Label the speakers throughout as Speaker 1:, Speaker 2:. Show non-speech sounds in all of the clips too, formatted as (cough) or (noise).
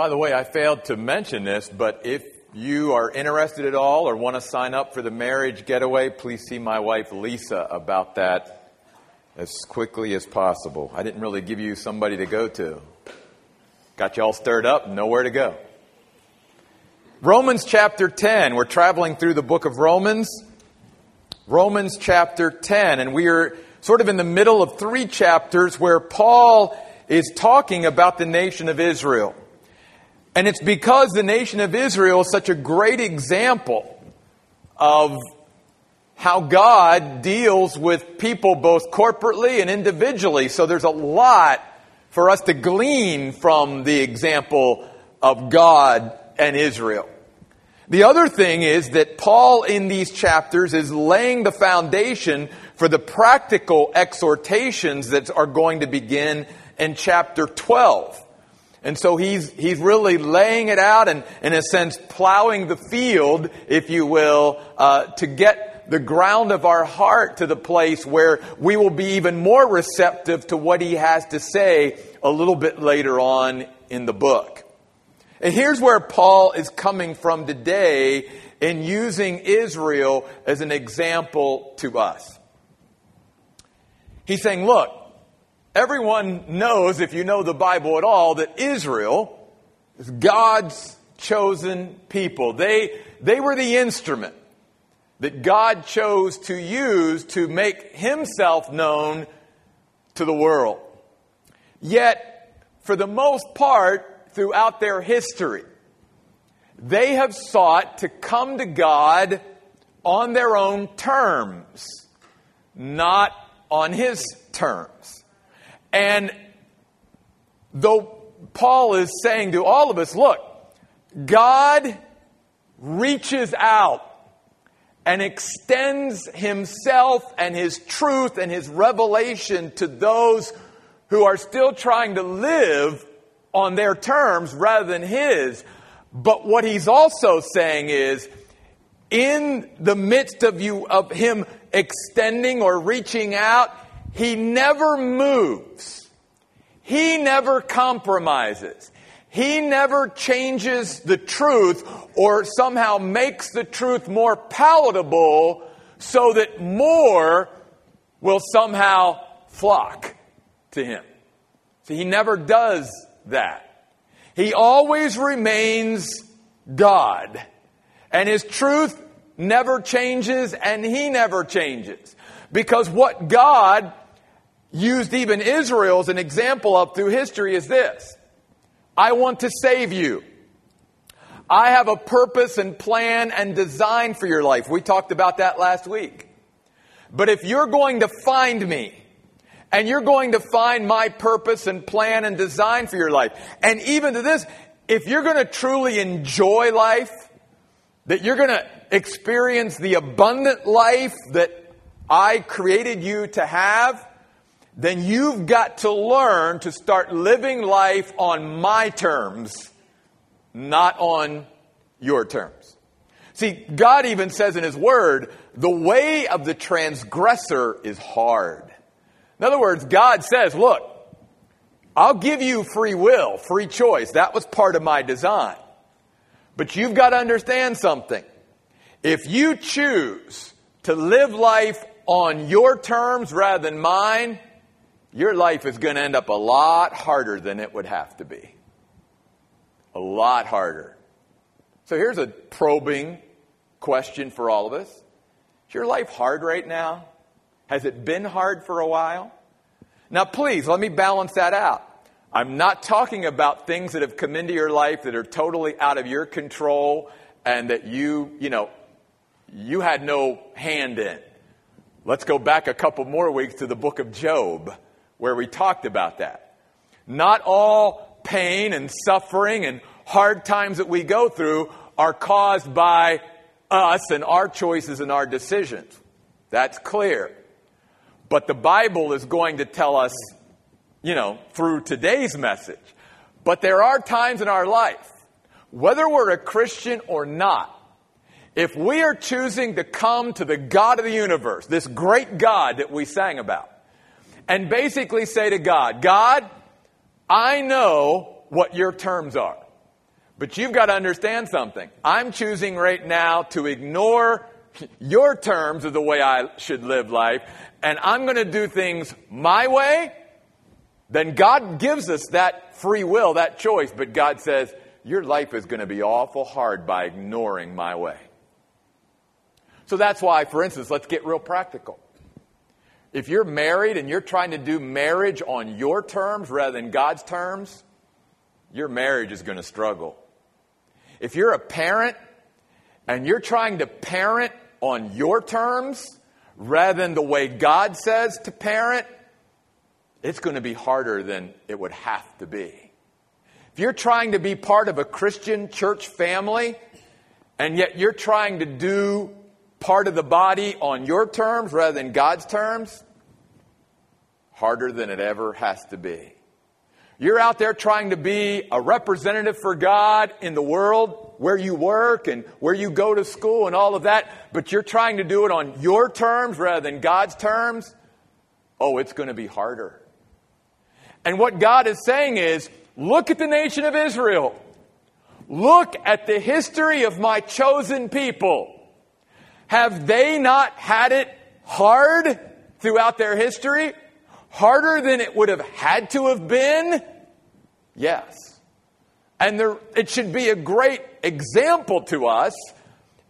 Speaker 1: By the way, I failed to mention this, but if you are interested at all or want to sign up for the marriage getaway, please see my wife Lisa about that as quickly as possible. I didn't really give you somebody to go to. Got you all stirred up, nowhere to go. Romans chapter 10. We're traveling through the book of Romans. Romans chapter 10. And we are sort of in the middle of three chapters where Paul is talking about the nation of Israel. And it's because the nation of Israel is such a great example of how God deals with people both corporately and individually. So there's a lot for us to glean from the example of God and Israel. The other thing is that Paul in these chapters is laying the foundation for the practical exhortations that are going to begin in chapter 12. And so he's, he's really laying it out and, in a sense, plowing the field, if you will, uh, to get the ground of our heart to the place where we will be even more receptive to what he has to say a little bit later on in the book. And here's where Paul is coming from today in using Israel as an example to us. He's saying, look, Everyone knows, if you know the Bible at all, that Israel is God's chosen people. They, they were the instrument that God chose to use to make himself known to the world. Yet, for the most part, throughout their history, they have sought to come to God on their own terms, not on his terms. And though Paul is saying to all of us, look, God reaches out and extends himself and his truth and his revelation to those who are still trying to live on their terms rather than his. But what he's also saying is, in the midst of you, of him extending or reaching out, he never moves. He never compromises. He never changes the truth or somehow makes the truth more palatable so that more will somehow flock to him. See, he never does that. He always remains God. And his truth never changes and he never changes. Because what God used even Israel as an example of through history is this I want to save you. I have a purpose and plan and design for your life. We talked about that last week. But if you're going to find me, and you're going to find my purpose and plan and design for your life, and even to this, if you're going to truly enjoy life, that you're going to experience the abundant life that I created you to have, then you've got to learn to start living life on my terms, not on your terms. See, God even says in His Word, the way of the transgressor is hard. In other words, God says, look, I'll give you free will, free choice. That was part of my design. But you've got to understand something. If you choose to live life on your terms rather than mine, your life is going to end up a lot harder than it would have to be. A lot harder. So here's a probing question for all of us. Is your life hard right now? Has it been hard for a while? Now, please, let me balance that out. I'm not talking about things that have come into your life that are totally out of your control and that you, you know, you had no hand in. Let's go back a couple more weeks to the book of Job where we talked about that. Not all pain and suffering and hard times that we go through are caused by us and our choices and our decisions. That's clear. But the Bible is going to tell us, you know, through today's message. But there are times in our life, whether we're a Christian or not, if we are choosing to come to the God of the universe, this great God that we sang about, and basically say to God, God, I know what your terms are. But you've got to understand something. I'm choosing right now to ignore your terms of the way I should live life, and I'm going to do things my way. Then God gives us that free will, that choice, but God says, your life is going to be awful hard by ignoring my way. So that's why, for instance, let's get real practical. If you're married and you're trying to do marriage on your terms rather than God's terms, your marriage is going to struggle. If you're a parent and you're trying to parent on your terms rather than the way God says to parent, it's going to be harder than it would have to be. If you're trying to be part of a Christian church family and yet you're trying to do part of the body on your terms rather than God's terms, harder than it ever has to be. You're out there trying to be a representative for God in the world where you work and where you go to school and all of that, but you're trying to do it on your terms rather than God's terms. Oh, it's going to be harder. And what God is saying is look at the nation of Israel. Look at the history of my chosen people. Have they not had it hard throughout their history? Harder than it would have had to have been? Yes. And there, it should be a great example to us,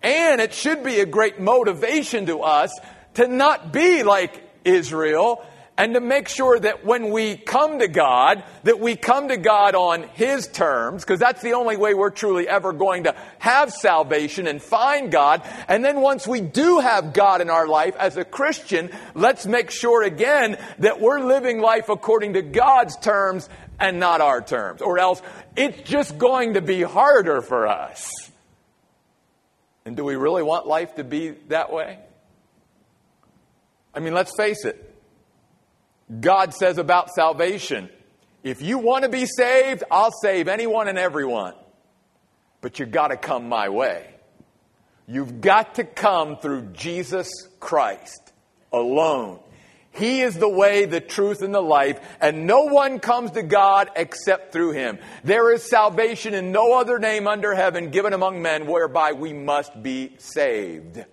Speaker 1: and it should be a great motivation to us to not be like Israel and to make sure that when we come to God, that we come to God on His terms, because that's the only way we're truly ever going to have salvation and find God. And then once we do have God in our life as a Christian, let's make sure again that we're living life according to God's terms and not our terms, or else it's just going to be harder for us. And do we really want life to be that way? I mean, let's face it. God says about salvation if you want to be saved, I'll save anyone and everyone. But you've got to come my way. You've got to come through Jesus Christ alone. He is the way, the truth, and the life, and no one comes to God except through Him. There is salvation in no other name under heaven given among men whereby we must be saved.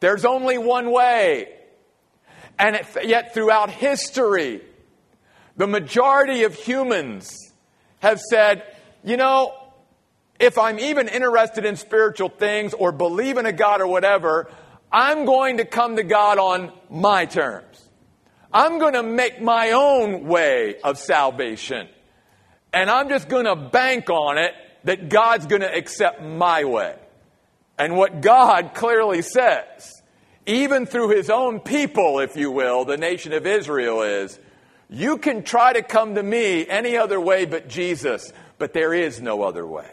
Speaker 1: There's only one way. And yet, throughout history, the majority of humans have said, you know, if I'm even interested in spiritual things or believe in a God or whatever, I'm going to come to God on my terms. I'm going to make my own way of salvation. And I'm just going to bank on it that God's going to accept my way. And what God clearly says even through his own people, if you will, the nation of Israel is, you can try to come to me any other way but Jesus, but there is no other way.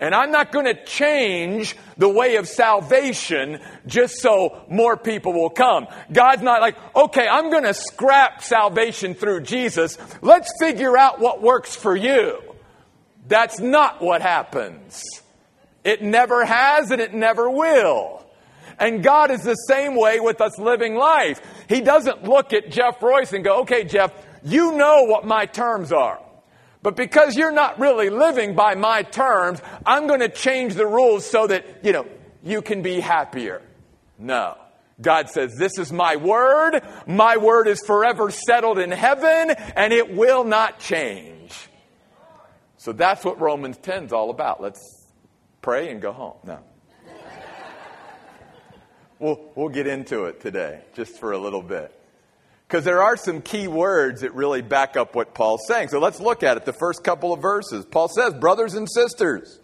Speaker 1: And I'm not going to change the way of salvation just so more people will come. God's not like, okay, I'm going to scrap salvation through Jesus. Let's figure out what works for you. That's not what happens. It never has and it never will. And God is the same way with us living life. He doesn't look at Jeff Royce and go, okay, Jeff, you know what my terms are. But because you're not really living by my terms, I'm going to change the rules so that, you know, you can be happier. No. God says, This is my word. My word is forever settled in heaven, and it will not change. So that's what Romans 10 is all about. Let's pray and go home. No. We'll, we'll get into it today, just for a little bit. Because there are some key words that really back up what Paul's saying. So let's look at it, the first couple of verses. Paul says, Brothers and sisters,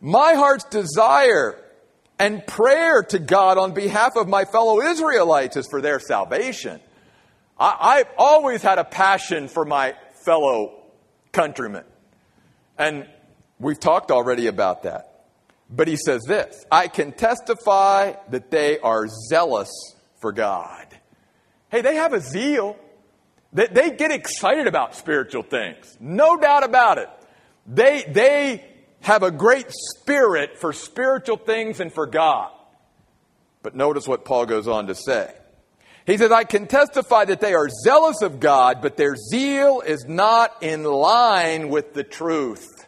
Speaker 1: my heart's desire and prayer to God on behalf of my fellow Israelites is for their salvation. I, have always had a passion for my fellow countrymen. And we've talked already about that. But he says this I can testify that they are zealous for God. Hey, they have a zeal. That they get excited about spiritual things. No doubt about it. They, they have a great spirit for spiritual things and for God. But notice what Paul goes on to say. He says, I can testify that they are zealous of God, but their zeal is not in line with the truth.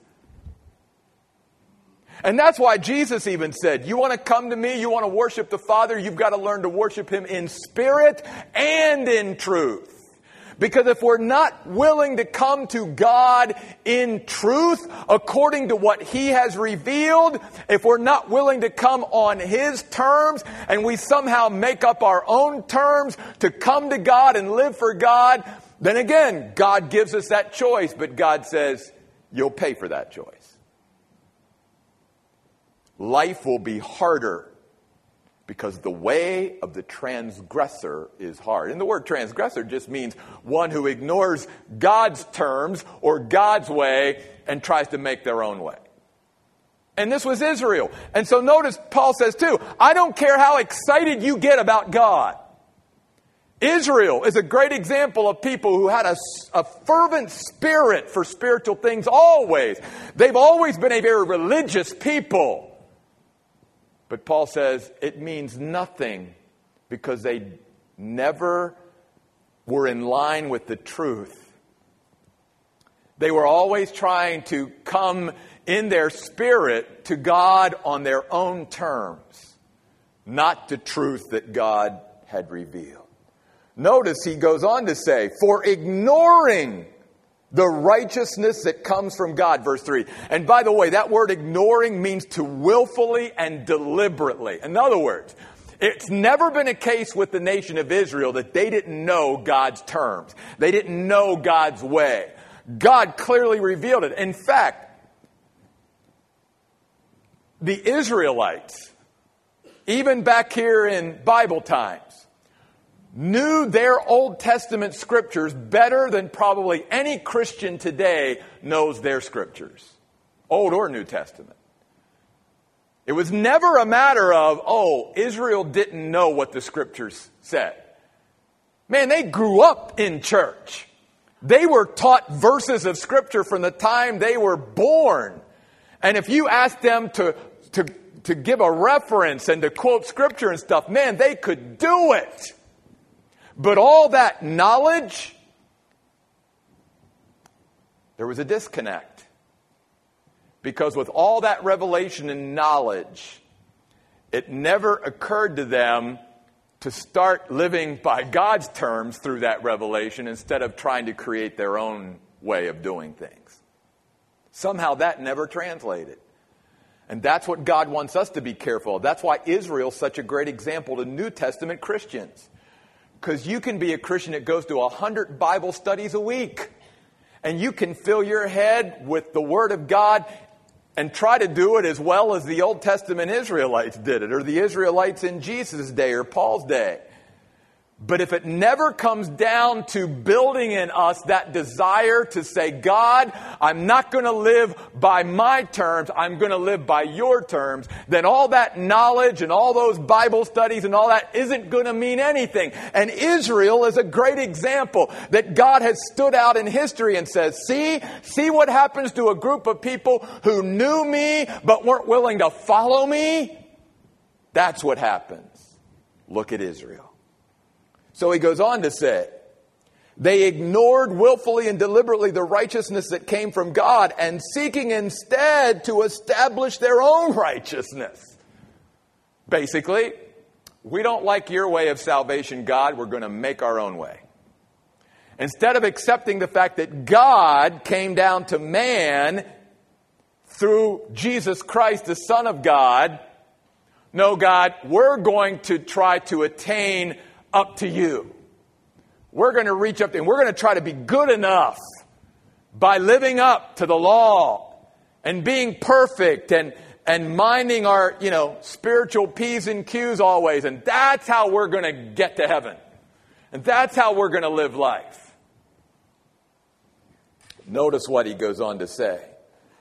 Speaker 1: And that's why Jesus even said, You want to come to me, you want to worship the Father, you've got to learn to worship Him in spirit and in truth. Because if we're not willing to come to God in truth, according to what He has revealed, if we're not willing to come on His terms, and we somehow make up our own terms to come to God and live for God, then again, God gives us that choice, but God says, you'll pay for that choice. Life will be harder because the way of the transgressor is hard. And the word transgressor just means one who ignores God's terms or God's way and tries to make their own way. And this was Israel. And so notice Paul says too, I don't care how excited you get about God. Israel is a great example of people who had a, a, fervent spirit for spiritual things always. They've always been a very religious people. But Paul says it means nothing because they never were in line with the truth. They were always trying to come in their spirit to God on their own terms, not the truth that God had revealed. Notice he goes on to say, for ignoring the righteousness that comes from God, verse 3. And by the way, that word ignoring means to willfully and deliberately. In other words, it's never been a case with the nation of Israel that they didn't know God's terms. They didn't know God's way. God clearly revealed it. In fact, the Israelites, even back here in Bible times, knew their Old Testament scriptures better than probably any Christian today knows their scriptures, Old or New Testament. It was never a matter of, oh, Israel didn't know what the scriptures said. Man, they grew up in church. They were taught verses of scripture from the time they were born. And if you asked them to, to, to give a reference and to quote scripture and stuff, man, they could do it. But all that knowledge, there was a disconnect. Because with all that revelation and knowledge, it never occurred to them to start living by God's terms through that revelation instead of trying to create their own way of doing things. Somehow that never translated. And that's what God wants us to be careful of. That's why Israel's such a great example to New Testament Christians. Because you can be a Christian that goes to 100 Bible studies a week. And you can fill your head with the Word of God and try to do it as well as the Old Testament Israelites did it, or the Israelites in Jesus' day or Paul's day. But if it never comes down to building in us that desire to say, God, I'm not going to live by my terms, I'm going to live by your terms, then all that knowledge and all those Bible studies and all that isn't going to mean anything. And Israel is a great example that God has stood out in history and says, see, see what happens to a group of people who knew me but weren't willing to follow me? That's what happens. Look at Israel. So he goes on to say, they ignored willfully and deliberately the righteousness that came from God and seeking instead to establish their own righteousness. Basically, we don't like your way of salvation, God. We're going to make our own way. Instead of accepting the fact that God came down to man through Jesus Christ, the Son of God, no, God, we're going to try to attain up to you. We're going to reach up and we're going to try to be good enough by living up to the law and being perfect and, and minding our, you know, spiritual P's and Q's always. And that's how we're going to get to heaven. And that's how we're going to live life. Notice what he goes on to say.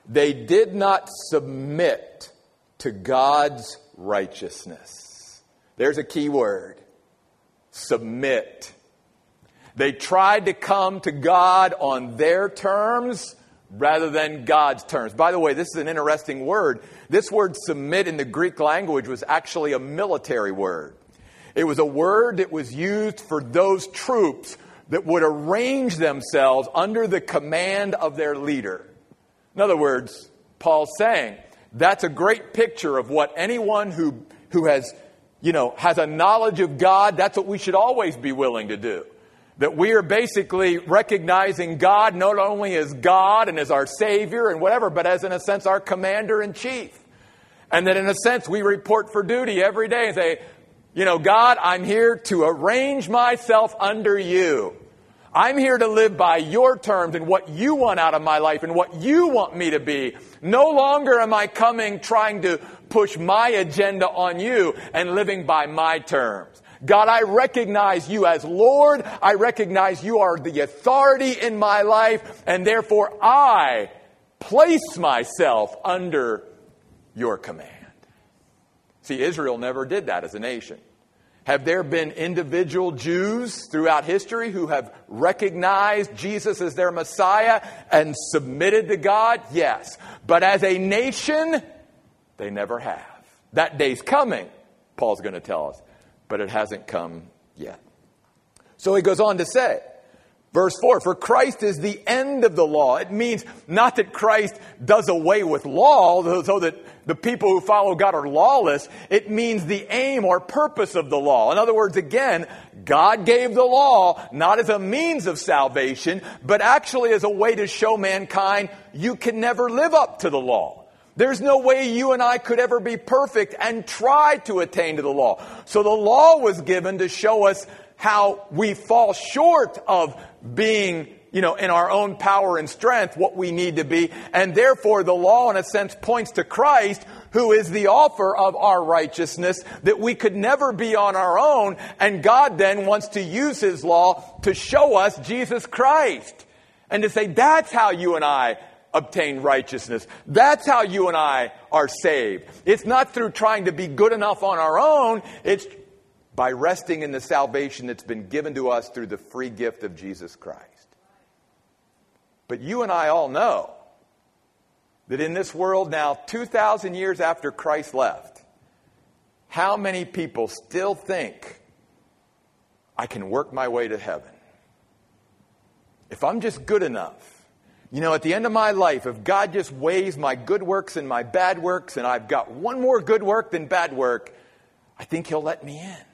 Speaker 1: They did not submit to God's righteousness. There's a key word submit. They tried to come to God on their terms rather than God's terms. By the way, this is an interesting word. This word submit in the Greek language was actually a military word. It was a word that was used for those troops that would arrange themselves under the command of their leader. In other words, Paul's saying, That's a great picture of what anyone who, who has, you know, has a knowledge of God, that's what we should always be willing to do. That we are basically recognizing God not only as God and as our Savior and whatever, but as in a sense our Commander in Chief. And that in a sense we report for duty every day and say, you know, God, I'm here to arrange myself under you. I'm here to live by your terms and what you want out of my life and what you want me to be. No longer am I coming trying to push my agenda on you and living by my terms. God, I recognize you as Lord. I recognize you are the authority in my life, and therefore I place myself under your command. See, Israel never did that as a nation. Have there been individual Jews throughout history who have recognized Jesus as their Messiah and submitted to God? Yes. But as a nation, they never have. That day's coming, Paul's going to tell us, but it hasn't come yet. So he goes on to say, Verse 4, for Christ is the end of the law. It means not that Christ does away with law so that the people who follow God are lawless. It means the aim or purpose of the law. In other words, again, God gave the law not as a means of salvation, but actually as a way to show mankind you can never live up to the law. There's no way you and I could ever be perfect and try to attain to the law. So the law was given to show us how we fall short of being, you know, in our own power and strength what we need to be. And therefore the law in a sense points to Christ who is the author of our righteousness that we could never be on our own. And God then wants to use his law to show us Jesus Christ and to say that's how you and I obtain righteousness. That's how you and I are saved. It's not through trying to be good enough on our own. It's by resting in the salvation that's been given to us through the free gift of Jesus Christ. But you and I all know that in this world now, 2,000 years after Christ left, how many people still think I can work my way to heaven? If I'm just good enough, you know, at the end of my life, if God just weighs my good works and my bad works, and I've got one more good work than bad work, I think He'll let me in.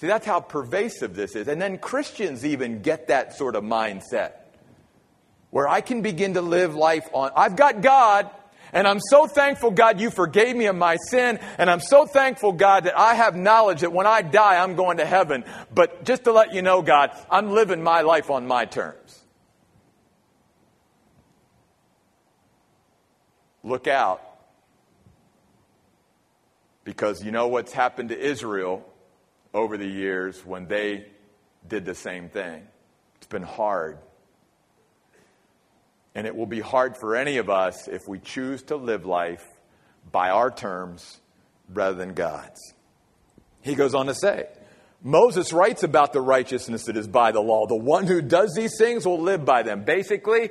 Speaker 1: See, that's how pervasive this is. And then Christians even get that sort of mindset where I can begin to live life on, I've got God, and I'm so thankful, God, you forgave me of my sin. And I'm so thankful, God, that I have knowledge that when I die, I'm going to heaven. But just to let you know, God, I'm living my life on my terms. Look out. Because you know what's happened to Israel over the years when they did the same thing. It's been hard. And it will be hard for any of us if we choose to live life by our terms rather than God's. He goes on to say, Moses writes about the righteousness that is by the law. The one who does these things will live by them. Basically,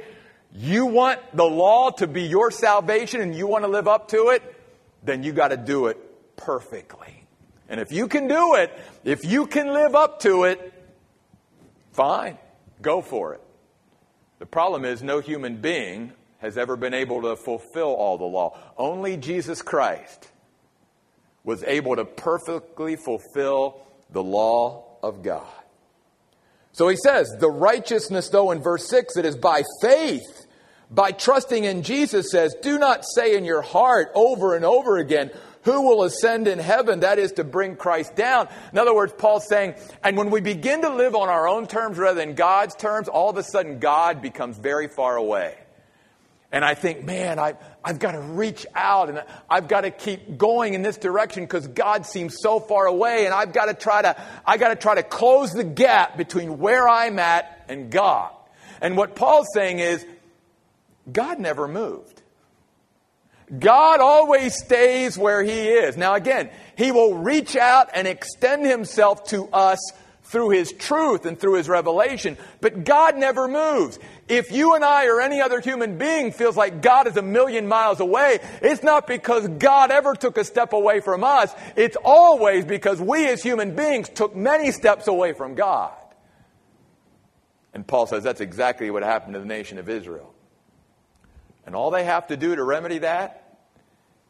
Speaker 1: you want the law to be your salvation and you want to live up to it, then you got to do it perfectly. And if you can do it, if you can live up to it, fine, go for it. The problem is, no human being has ever been able to fulfill all the law. Only Jesus Christ was able to perfectly fulfill the law of God. So he says, the righteousness, though, in verse 6, it is by faith, by trusting in Jesus, says, do not say in your heart over and over again, who will ascend in heaven? That is to bring Christ down. In other words, Paul's saying, and when we begin to live on our own terms rather than God's terms, all of a sudden God becomes very far away. And I think, man, I, I've got to reach out and I've got to keep going in this direction because God seems so far away and I've got to try to, I've got to try to close the gap between where I'm at and God. And what Paul's saying is, God never moved. God always stays where He is. Now, again, He will reach out and extend Himself to us through His truth and through His revelation, but God never moves. If you and I or any other human being feels like God is a million miles away, it's not because God ever took a step away from us. It's always because we as human beings took many steps away from God. And Paul says that's exactly what happened to the nation of Israel. And all they have to do to remedy that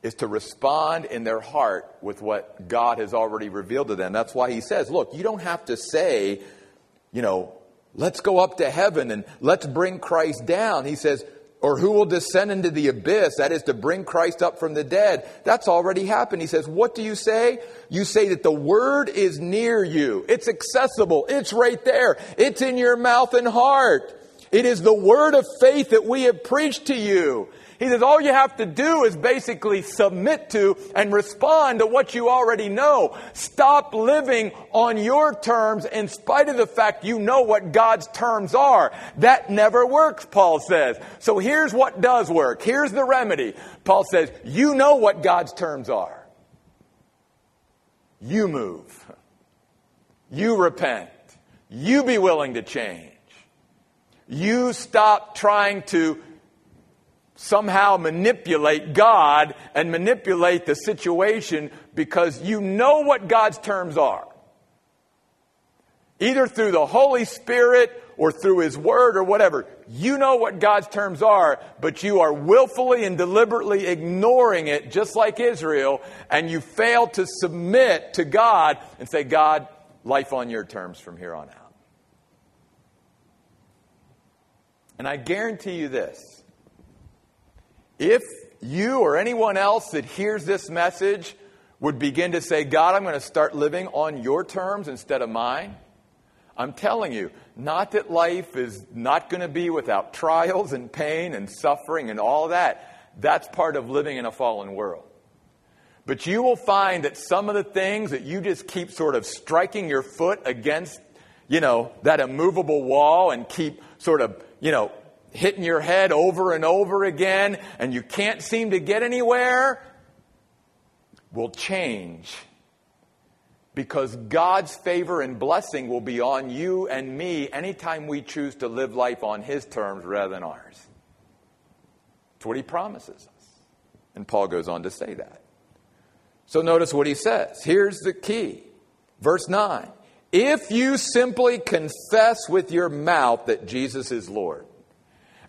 Speaker 1: is to respond in their heart with what God has already revealed to them. That's why he says, look, you don't have to say, you know, let's go up to heaven and let's bring Christ down. He says, or who will descend into the abyss, that is to bring Christ up from the dead. That's already happened. He says, what do you say? You say that the word is near you. It's accessible. It's right there. It's in your mouth and heart. It is the word of faith that we have preached to you. He says all you have to do is basically submit to and respond to what you already know. Stop living on your terms in spite of the fact you know what God's terms are. That never works, Paul says. So here's what does work. Here's the remedy. Paul says, you know what God's terms are. You move. You repent. You be willing to change. You stop trying to somehow manipulate God and manipulate the situation because you know what God's terms are. Either through the Holy Spirit or through His Word or whatever. You know what God's terms are, but you are willfully and deliberately ignoring it, just like Israel, and you fail to submit to God and say, God, life on your terms from here on out. And I guarantee you this if you or anyone else that hears this message would begin to say, God, I'm going to start living on your terms instead of mine, I'm telling you, not that life is not going to be without trials and pain and suffering and all that. That's part of living in a fallen world. But you will find that some of the things that you just keep sort of striking your foot against, you know, that immovable wall and keep sort of you know, hitting your head over and over again and you can't seem to get anywhere will change because God's favor and blessing will be on you and me anytime we choose to live life on His terms rather than ours. That's what He promises us. And Paul goes on to say that. So notice what he says. Here's the key. Verse 9 if you simply confess with your mouth that Jesus is Lord.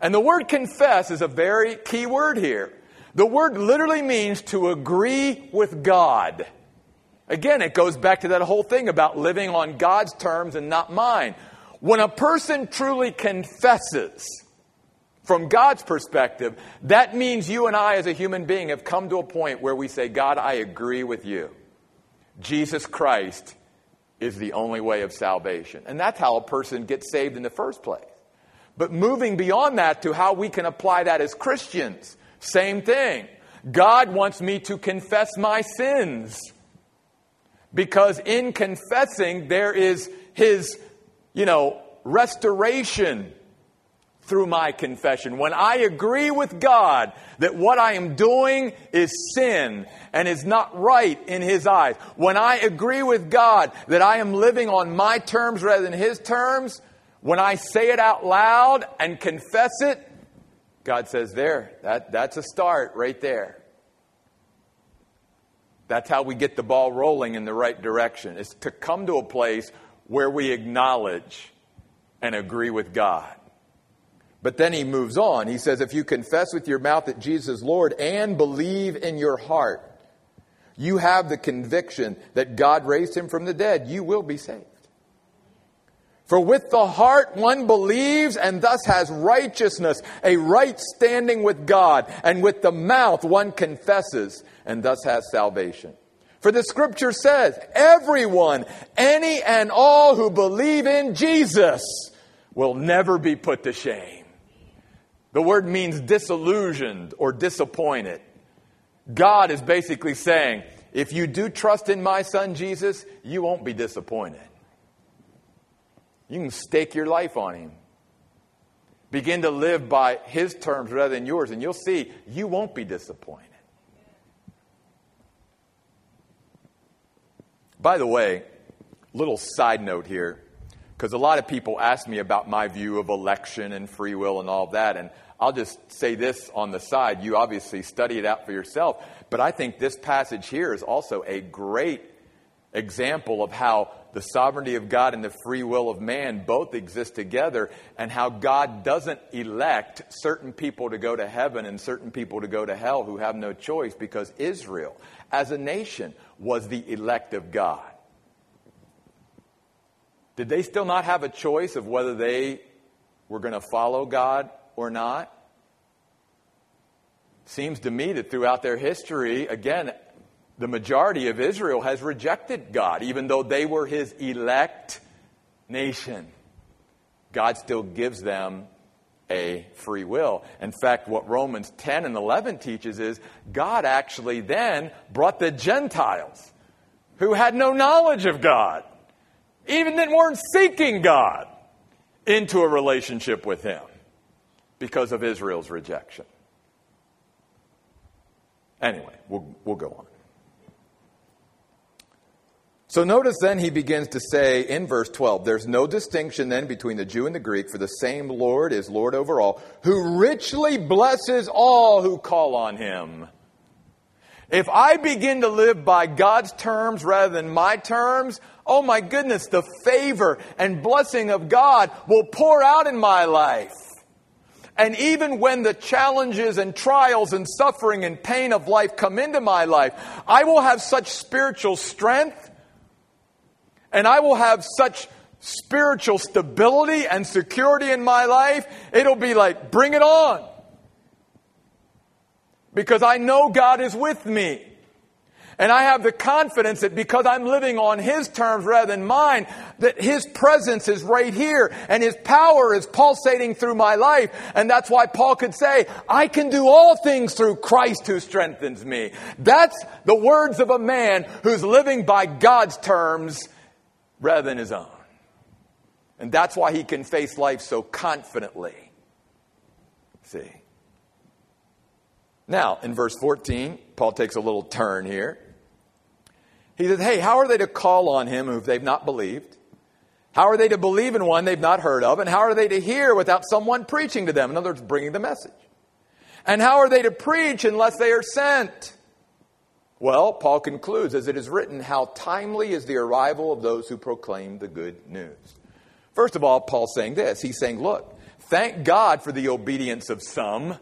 Speaker 1: And the word confess is a very key word here. The word literally means to agree with God. Again, it goes back to that whole thing about living on God's terms and not mine. When a person truly confesses, from God's perspective, that means you and I, as a human being, have come to a point where we say, God, I agree with you. Jesus Christ is the only way of salvation. And that's how a person gets saved in the first place. But moving beyond that to how we can apply that as Christians, same thing. God wants me to confess my sins. Because in confessing, there is His, you know, restoration through my confession. When I agree with God that what I am doing is sin and is not right in His eyes, when I agree with God that I am living on my terms rather than His terms, when I say it out loud and confess it, God says, There, that, that's a start right there. That's how we get the ball rolling in the right direction, is to come to a place where we acknowledge and agree with God. But then he moves on. He says, If you confess with your mouth that Jesus is Lord and believe in your heart, you have the conviction that God raised him from the dead, you will be saved. For with the heart one believes and thus has righteousness, a right standing with God, and with the mouth one confesses and thus has salvation. For the scripture says, everyone, any and all who believe in Jesus will never be put to shame. The word means disillusioned or disappointed. God is basically saying, if you do trust in my son Jesus, you won't be disappointed. You can stake your life on him. Begin to live by his terms rather than yours, and you'll see you won't be disappointed. By the way, little side note here. Because a lot of people ask me about my view of election and free will and all that. And I'll just say this on the side. You obviously study it out for yourself. But I think this passage here is also a great example of how the sovereignty of God and the free will of man both exist together, and how God doesn't elect certain people to go to heaven and certain people to go to hell who have no choice because Israel, as a nation, was the elect of God. Did they still not have a choice of whether they were going to follow God or not? Seems to me that throughout their history, again, the majority of Israel has rejected God, even though they were his elect nation. God still gives them a free will. In fact, what Romans 10 and 11 teaches is God actually then brought the Gentiles who had no knowledge of God, even that weren't seeking God, into a relationship with Him because of Israel's rejection. Anyway, we'll, we'll go on. So notice then he begins to say in verse 12, there's no distinction then between the Jew and the Greek, for the same Lord is Lord over all, who richly blesses all who call on him. If I begin to live by God's terms rather than my terms, oh my goodness, the favor and blessing of God will pour out in my life. And even when the challenges and trials and suffering and pain of life come into my life, I will have such spiritual strength and I will have such spiritual stability and security in my life. It'll be like, bring it on. Because I know God is with me. And I have the confidence that because I'm living on His terms rather than mine, that His presence is right here and His power is pulsating through my life. And that's why Paul could say, I can do all things through Christ who strengthens me. That's the words of a man who's living by God's terms rather than his own. And that's why he can face life so confidently. See? Now, in verse 14, Paul takes a little turn here. He says, Hey, how are they to call on him if they've not believed? How are they to believe in one they've not heard of? And how are they to hear without someone preaching to them? In other words, bringing the message. And how are they to preach unless they are sent? Well, Paul concludes, as it is written, how timely is the arrival of those who proclaim the good news. First of all, Paul's saying this. He's saying, look, thank God for the obedience of some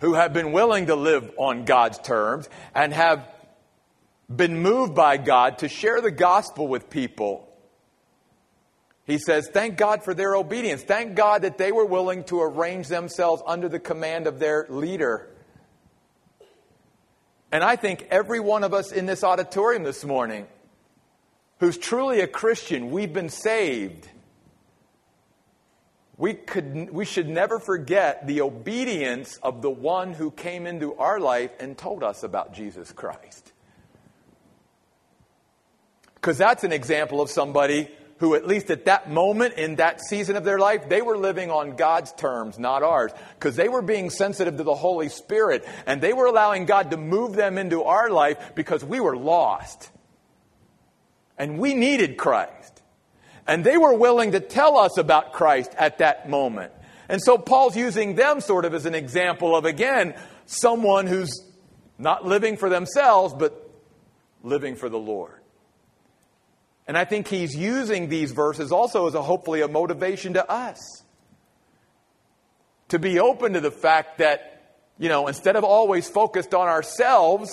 Speaker 1: who have been willing to live on God's terms and have been moved by God to share the gospel with people. He says, Thank God for their obedience. Thank God that they were willing to arrange themselves under the command of their leader. And I think every one of us in this auditorium this morning who's truly a Christian, we've been saved. We, could, we should never forget the obedience of the one who came into our life and told us about Jesus Christ. Because that's an example of somebody who, at least at that moment in that season of their life, they were living on God's terms, not ours. Because they were being sensitive to the Holy Spirit and they were allowing God to move them into our life because we were lost. And we needed Christ. And they were willing to tell us about Christ at that moment. And so Paul's using them sort of as an example of, again, someone who's not living for themselves, but living for the Lord. And I think he's using these verses also as a hopefully a motivation to us to be open to the fact that, you know, instead of always focused on ourselves,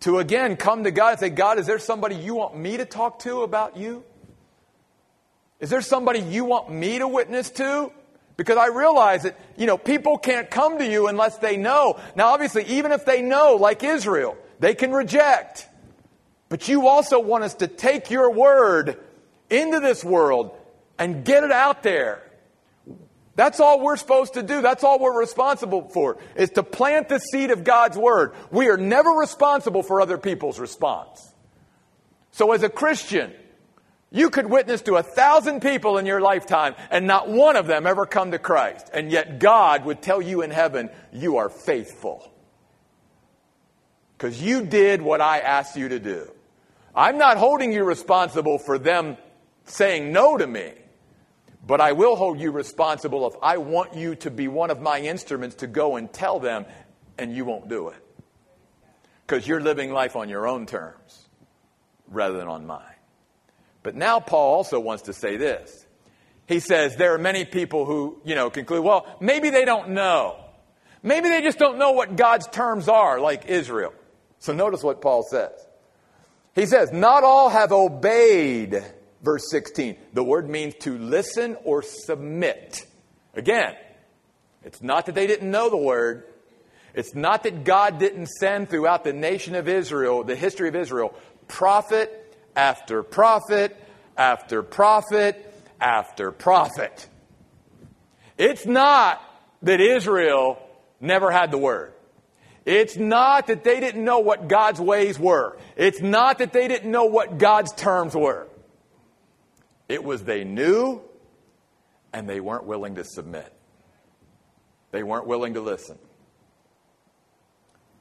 Speaker 1: to again come to God and say, God, is there somebody you want me to talk to about you? Is there somebody you want me to witness to? Because I realize that, you know, people can't come to you unless they know. Now, obviously, even if they know, like Israel, they can reject. But you also want us to take your word into this world and get it out there. That's all we're supposed to do. That's all we're responsible for, is to plant the seed of God's word. We are never responsible for other people's response. So as a Christian, you could witness to a thousand people in your lifetime and not one of them ever come to Christ. And yet God would tell you in heaven, you are faithful. Because you did what I asked you to do. I'm not holding you responsible for them saying no to me, but I will hold you responsible if I want you to be one of my instruments to go and tell them, and you won't do it. Because you're living life on your own terms rather than on mine. But now Paul also wants to say this. He says there are many people who, you know, conclude, well, maybe they don't know. Maybe they just don't know what God's terms are, like Israel. So notice what Paul says. He says, Not all have obeyed, verse 16. The word means to listen or submit. Again, it's not that they didn't know the word. It's not that God didn't send throughout the nation of Israel, the history of Israel, prophet after prophet after prophet after prophet. It's not that Israel never had the word. It's not that they didn't know what God's ways were. It's not that they didn't know what God's terms were. It was they knew and they weren't willing to submit. They weren't willing to listen.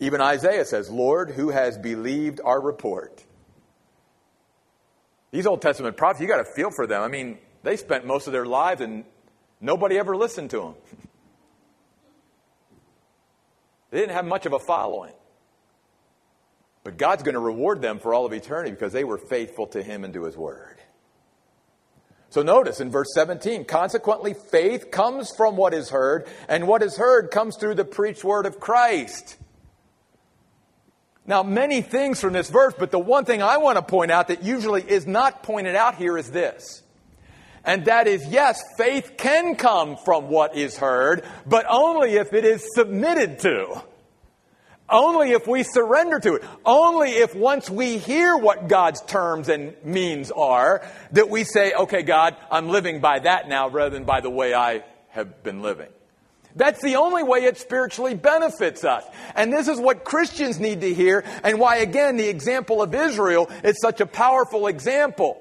Speaker 1: Even Isaiah says, Lord, who has believed our report? These Old Testament prophets, you got to feel for them. I mean, they spent most of their lives and nobody ever listened to them. (laughs) They didn't have much of a following. But God's going to reward them for all of eternity because they were faithful to Him and to His Word. So notice in verse 17, consequently, faith comes from what is heard, and what is heard comes through the preached word of Christ. Now, many things from this verse, but the one thing I want to point out that usually is not pointed out here is this and that is, yes, faith can come from what is heard, but only if it is submitted to. Only if we surrender to it. Only if once we hear what God's terms and means are, that we say, okay, God, I'm living by that now rather than by the way I have been living. That's the only way it spiritually benefits us. And this is what Christians need to hear, and why, again, the example of Israel is such a powerful example.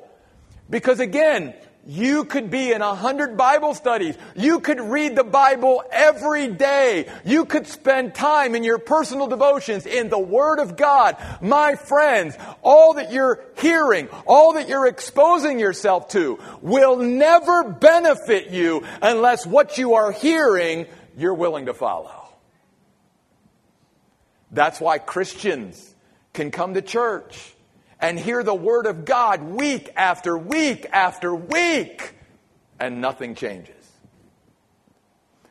Speaker 1: Because again, you could be in a hundred Bible studies. You could read the Bible every day. You could spend time in your personal devotions in the Word of God. My friends, all that you're hearing, all that you're exposing yourself to will never benefit you unless what you are hearing you're willing to follow. That's why Christians can come to church and hear the Word of God week after week after week, and nothing changes.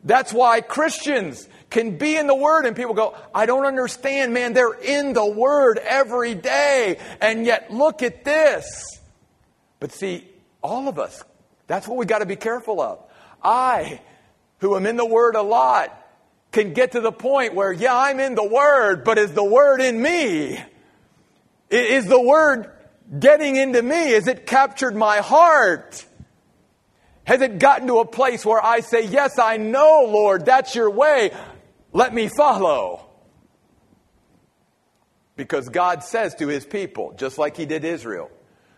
Speaker 1: That's why Christians can be in the Word and people go, I don't understand, man. They're in the Word every day. And yet, look at this. But see, all of us, that's what we got to be careful of. I, who am in the Word a lot, can get to the point where, yeah, I'm in the Word, but is the Word in me? Is the word getting into me? Has it captured my heart? Has it gotten to a place where I say, Yes, I know, Lord, that's your way. Let me follow. Because God says to his people, just like he did Israel,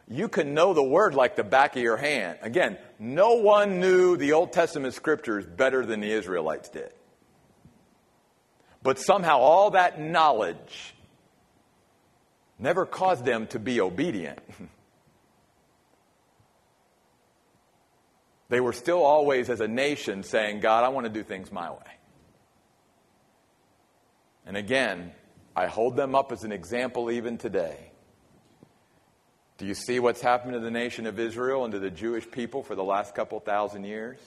Speaker 1: you can know the word like the back of your hand. Again, no one knew the Old Testament scriptures better than the Israelites did. But somehow all that knowledge never caused them to be obedient. (laughs) they were still always, as a nation, saying, God, I want to do things my way. And again, I hold them up as an example even today. Do you see what's happened to the nation of Israel and to the Jewish people for the last couple thousand years?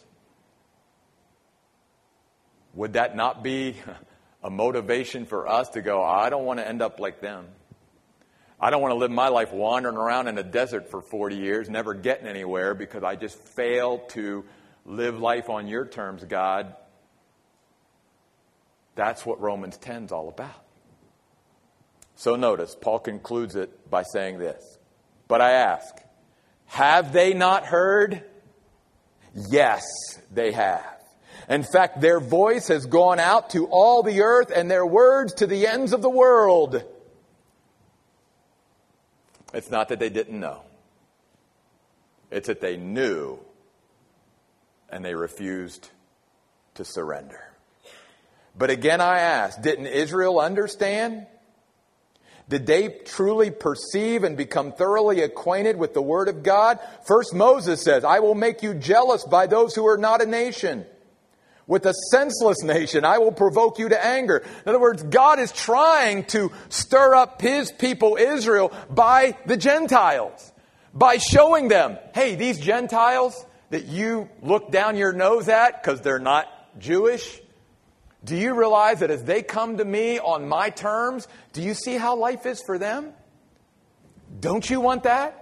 Speaker 1: Would that not be (laughs) a motivation for us to go, I don't want to end up like them? I don't want to live my life wandering around in a desert for 40 years, never getting anywhere because I just failed to live life on your terms, God. That's what Romans 10 is all about. So notice, Paul concludes it by saying this But I ask, have they not heard? Yes, they have. In fact, their voice has gone out to all the earth and their words to the ends of the world. It's not that they didn't know, it's that they knew and they refused to surrender. But again, I ask didn't Israel understand? Did they truly perceive and become thoroughly acquainted with the Word of God? First, Moses says, I will make you jealous by those who are not a nation. With a senseless nation, I will provoke you to anger. In other words, God is trying to stir up his people, Israel, by the Gentiles, by showing them, hey, these Gentiles that you look down your nose at because they're not Jewish, do you realize that as they come to me on my terms, do you see how life is for them? Don't you want that?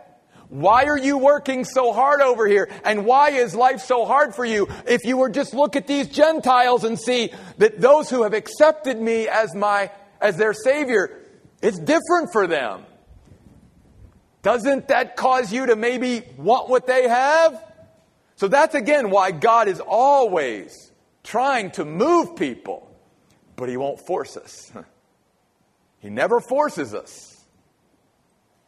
Speaker 1: Why are you working so hard over here? And why is life so hard for you? If you were just look at these Gentiles and see that those who have accepted me as my as their savior, it's different for them. Doesn't that cause you to maybe want what they have? So that's again why God is always trying to move people, but He won't force us. (laughs) He never forces us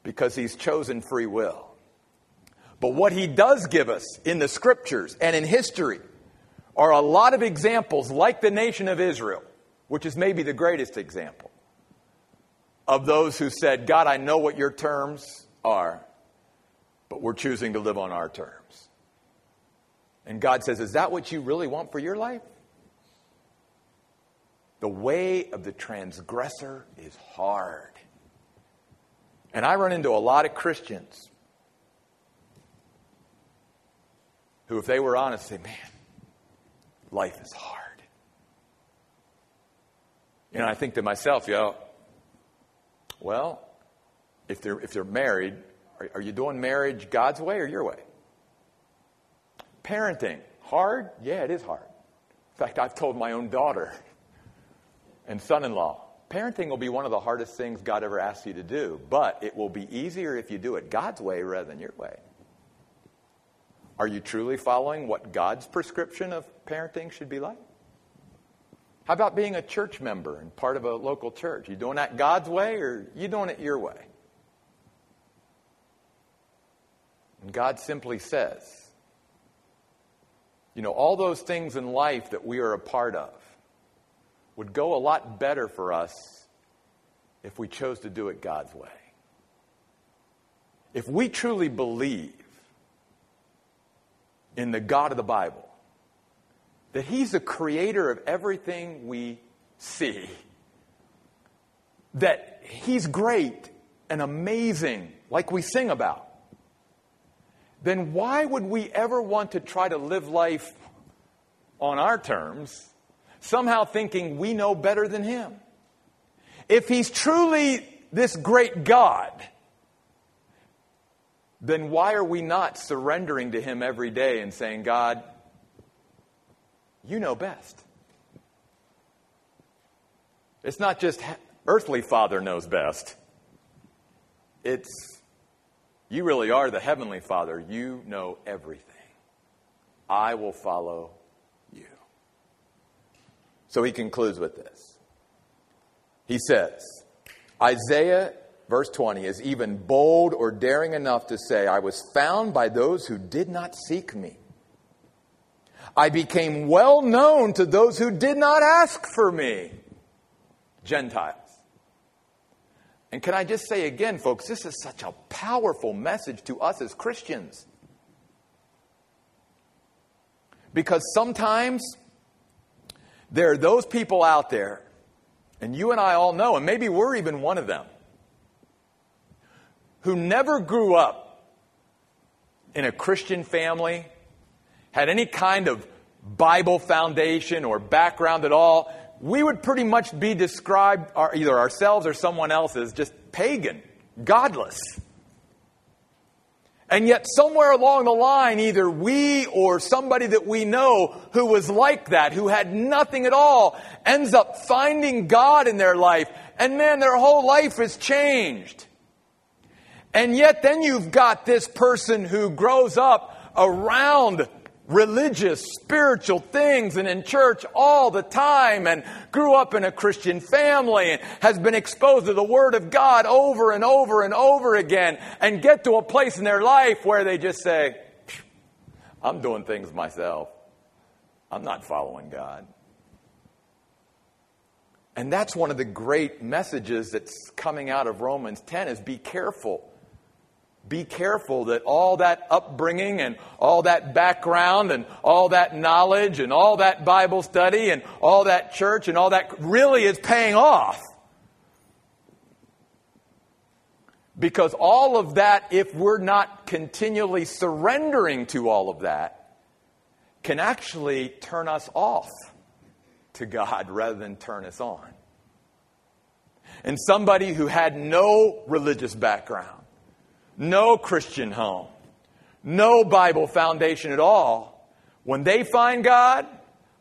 Speaker 1: because He's chosen free will. But what He does give us in the scriptures and in history are a lot of examples, like the nation of Israel, which is maybe the greatest example of those who said, God, I know what your terms are, but we're choosing to live on our terms. And God says, Is that what you really want for your life? The way of the transgressor is hard. And I run into a lot of Christians who, if they were honest, say, Man, life is hard. You know, I think to myself, you know, well, if they're, if they're married, are, are you doing marriage God's way or your way? Parenting, hard? Yeah, it is hard. In fact, I've told my own daughter and son in law, parenting will be one of the hardest things God ever asks you to do, but it will be easier if you do it God's way rather than your way. Are you truly following what God's prescription of parenting should be like? How about being a church member and part of a local church? You doing that God's way or you doing it your way? And God simply says, you know, all those things in life that we are a part of would go a lot better for us if we chose to do it God's way. If we truly believe in the God of the Bible, that He's the creator of everything we see, that He's great and amazing, like we sing about, then why would we ever want to try to live life on our terms, somehow thinking we know better than Him? If He's truly this great God, then why are we not surrendering to Him every day and saying, God, you know best? It's not just earthly Father knows best. It's you really are the Heavenly Father. You know everything. I will follow you. So he concludes with this. He says, Isaiah, verse 20, is even bold or daring enough to say, I was found by those who did not seek me. I became well known to those who did not ask for me. Gentiles. And can I just say again, folks, this is such a powerful message to us as Christians. Because sometimes there are those people out there, and you and I all know, and maybe we're even one of them, who never grew up in a Christian family, had any kind of Bible foundation or background at all, we would pretty much be described, either ourselves or someone else, as just pagan, godless. And yet, somewhere along the line, either we or somebody that we know who was like that, who had nothing at all, ends up finding God in their life. And man, their whole life is changed. And yet, then you've got this person who grows up around religious, spiritual things and in church all the time and grew up in a Christian family and has been exposed to the Word of God over and over and over again and get to a place in their life where they just say, I'm doing things myself. I'm not following God. And that's one of the great messages that's coming out of Romans 10 is be careful be careful that all that upbringing and all that background and all that knowledge and all that Bible study and all that church and all that really is paying off. Because all of that, if we're not continually surrendering to all of that, can actually turn us off to God rather than turn us on. And somebody who had no religious background, no Christian home, no Bible foundation at all, when they find God,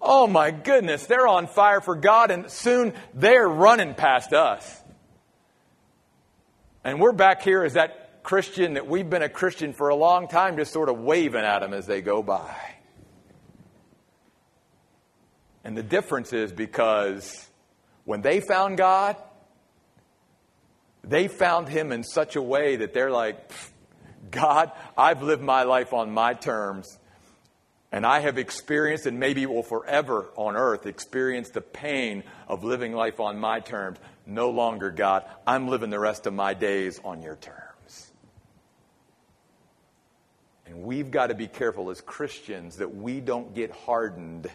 Speaker 1: oh my goodness, they're on fire for God and soon they're running past us. And we're back here as that Christian that we've been a Christian for a long time, just sort of waving at them as they go by. And the difference is because when they found God, they found Him in such a way that they're like, God, I've lived my life on my terms. And I have experienced, and maybe will forever on earth experience the pain of living life on my terms. No longer, God. I'm living the rest of my days on your terms. And we've got to be careful as Christians that we don't get hardened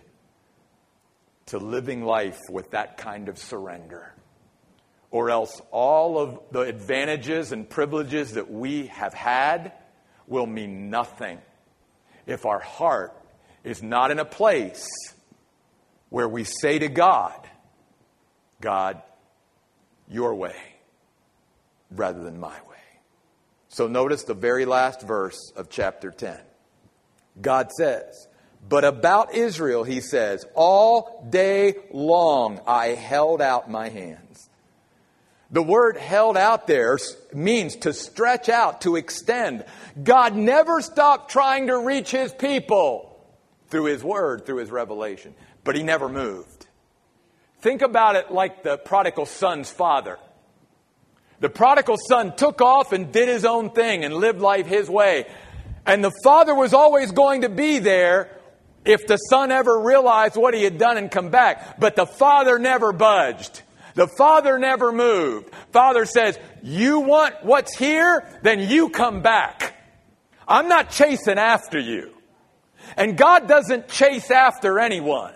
Speaker 1: to living life with that kind of surrender. Or else all of the advantages and privileges that we have had will mean nothing if our heart is not in a place where we say to God, God, your way rather than my way. So notice the very last verse of chapter 10. God says, But about Israel, he says, All day long I held out my hands. The word held out there means to stretch out, to extend. God never stopped trying to reach his people through his word, through his revelation, but he never moved. Think about it like the prodigal son's father. The prodigal son took off and did his own thing and lived life his way. And the father was always going to be there if the son ever realized what he had done and come back. But the father never budged. The father never moved. Father says, You want what's here? Then you come back. I'm not chasing after you. And God doesn't chase after anyone.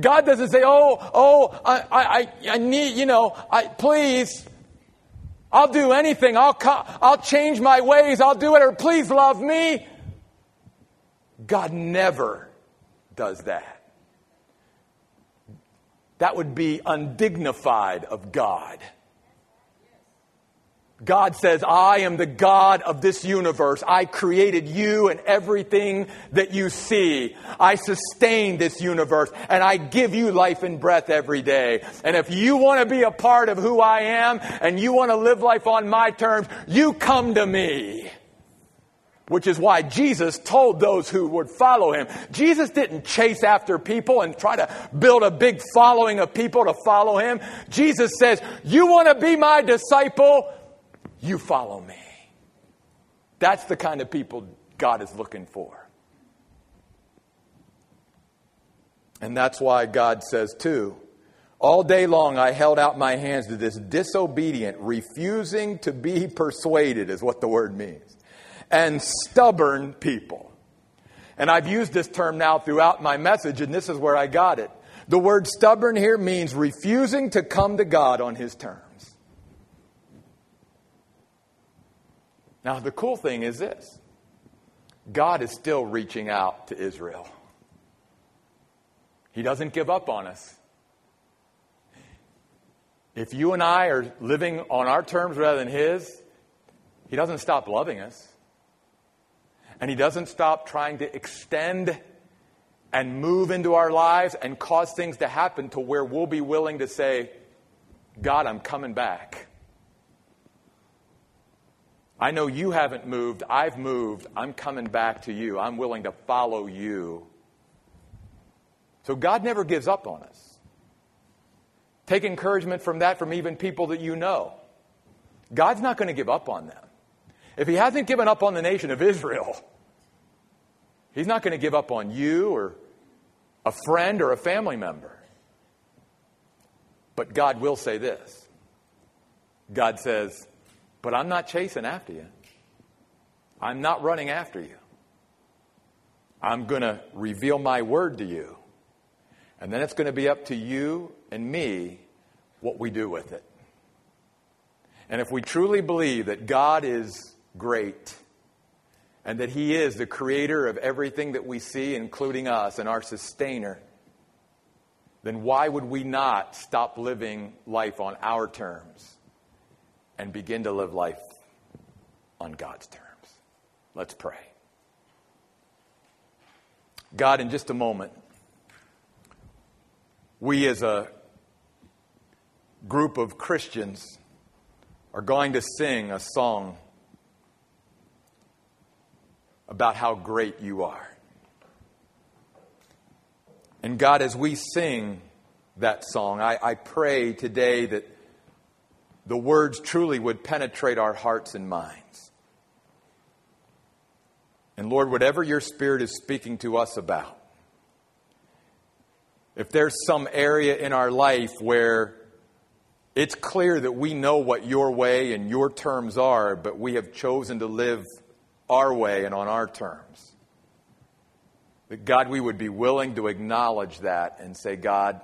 Speaker 1: God doesn't say, oh, oh, I, I, I need, you know, I, please, I'll do anything. I'll, I'll change my ways. I'll do it, or please love me. God never does that. That would be undignified of God. God says, I am the God of this universe. I created you and everything that you see. I sustain this universe and I give you life and breath every day. And if you want to be a part of who I am and you want to live life on my terms, you come to me. Which is why Jesus told those who would follow him. Jesus didn't chase after people and try to build a big following of people to follow him. Jesus says, You want to be my disciple? You follow me. That's the kind of people God is looking for. And that's why God says, too, all day long I held out my hands to this disobedient, refusing to be persuaded, is what the word means, and stubborn people. And I've used this term now throughout my message, and this is where I got it. The word stubborn here means refusing to come to God on his terms. Now, the cool thing is this God is still reaching out to Israel, He doesn't give up on us. If you and I are living on our terms rather than His, He doesn't stop loving us. And He doesn't stop trying to extend and move into our lives and cause things to happen to where we'll be willing to say, God, I'm coming back. I know you haven't moved. I've moved. I'm coming back to you. I'm willing to follow you. So God never gives up on us. Take encouragement from that from even people that you know. God's not going to give up on them. If He hasn't given up on the nation of Israel, He's not going to give up on you or a friend or a family member. But God will say this God says, but I'm not chasing after you. I'm not running after you. I'm going to reveal my word to you. And then it's going to be up to you and me what we do with it. And if we truly believe that God is great and that He is the creator of everything that we see, including us, and our sustainer, then why would we not stop living life on our terms and begin to live life on God's terms? Let's pray. God, in just a moment, we as a group of Christians are going to sing a song about how great you are. And God, as we sing that song, I, I, pray today that the words truly would penetrate our hearts and minds. And Lord, whatever your Spirit is speaking to us about, if there's some area in our life where it's clear that we know what your way and your terms are, but we have chosen to live our way and on our terms, that God, we would be willing to acknowledge that and say, God,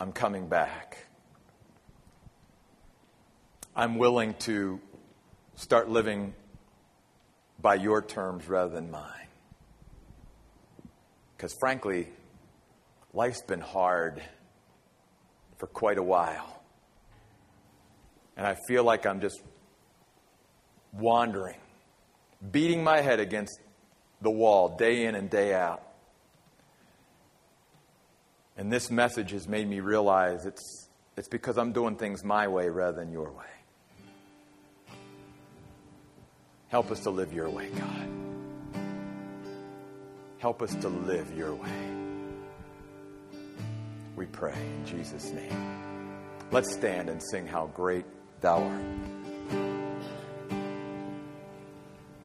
Speaker 1: I'm coming back. I'm willing to start living by your terms rather than mine. Because frankly, life's been hard for quite a while. And I feel like I'm just wandering, beating my head against the wall day in and day out. And this message has made me realize it's, it's because I'm doing things my way rather than your way. Help us to live your way, God. Help us to live your way. We pray in Jesus' name. Let's stand and sing How Great Thou Art.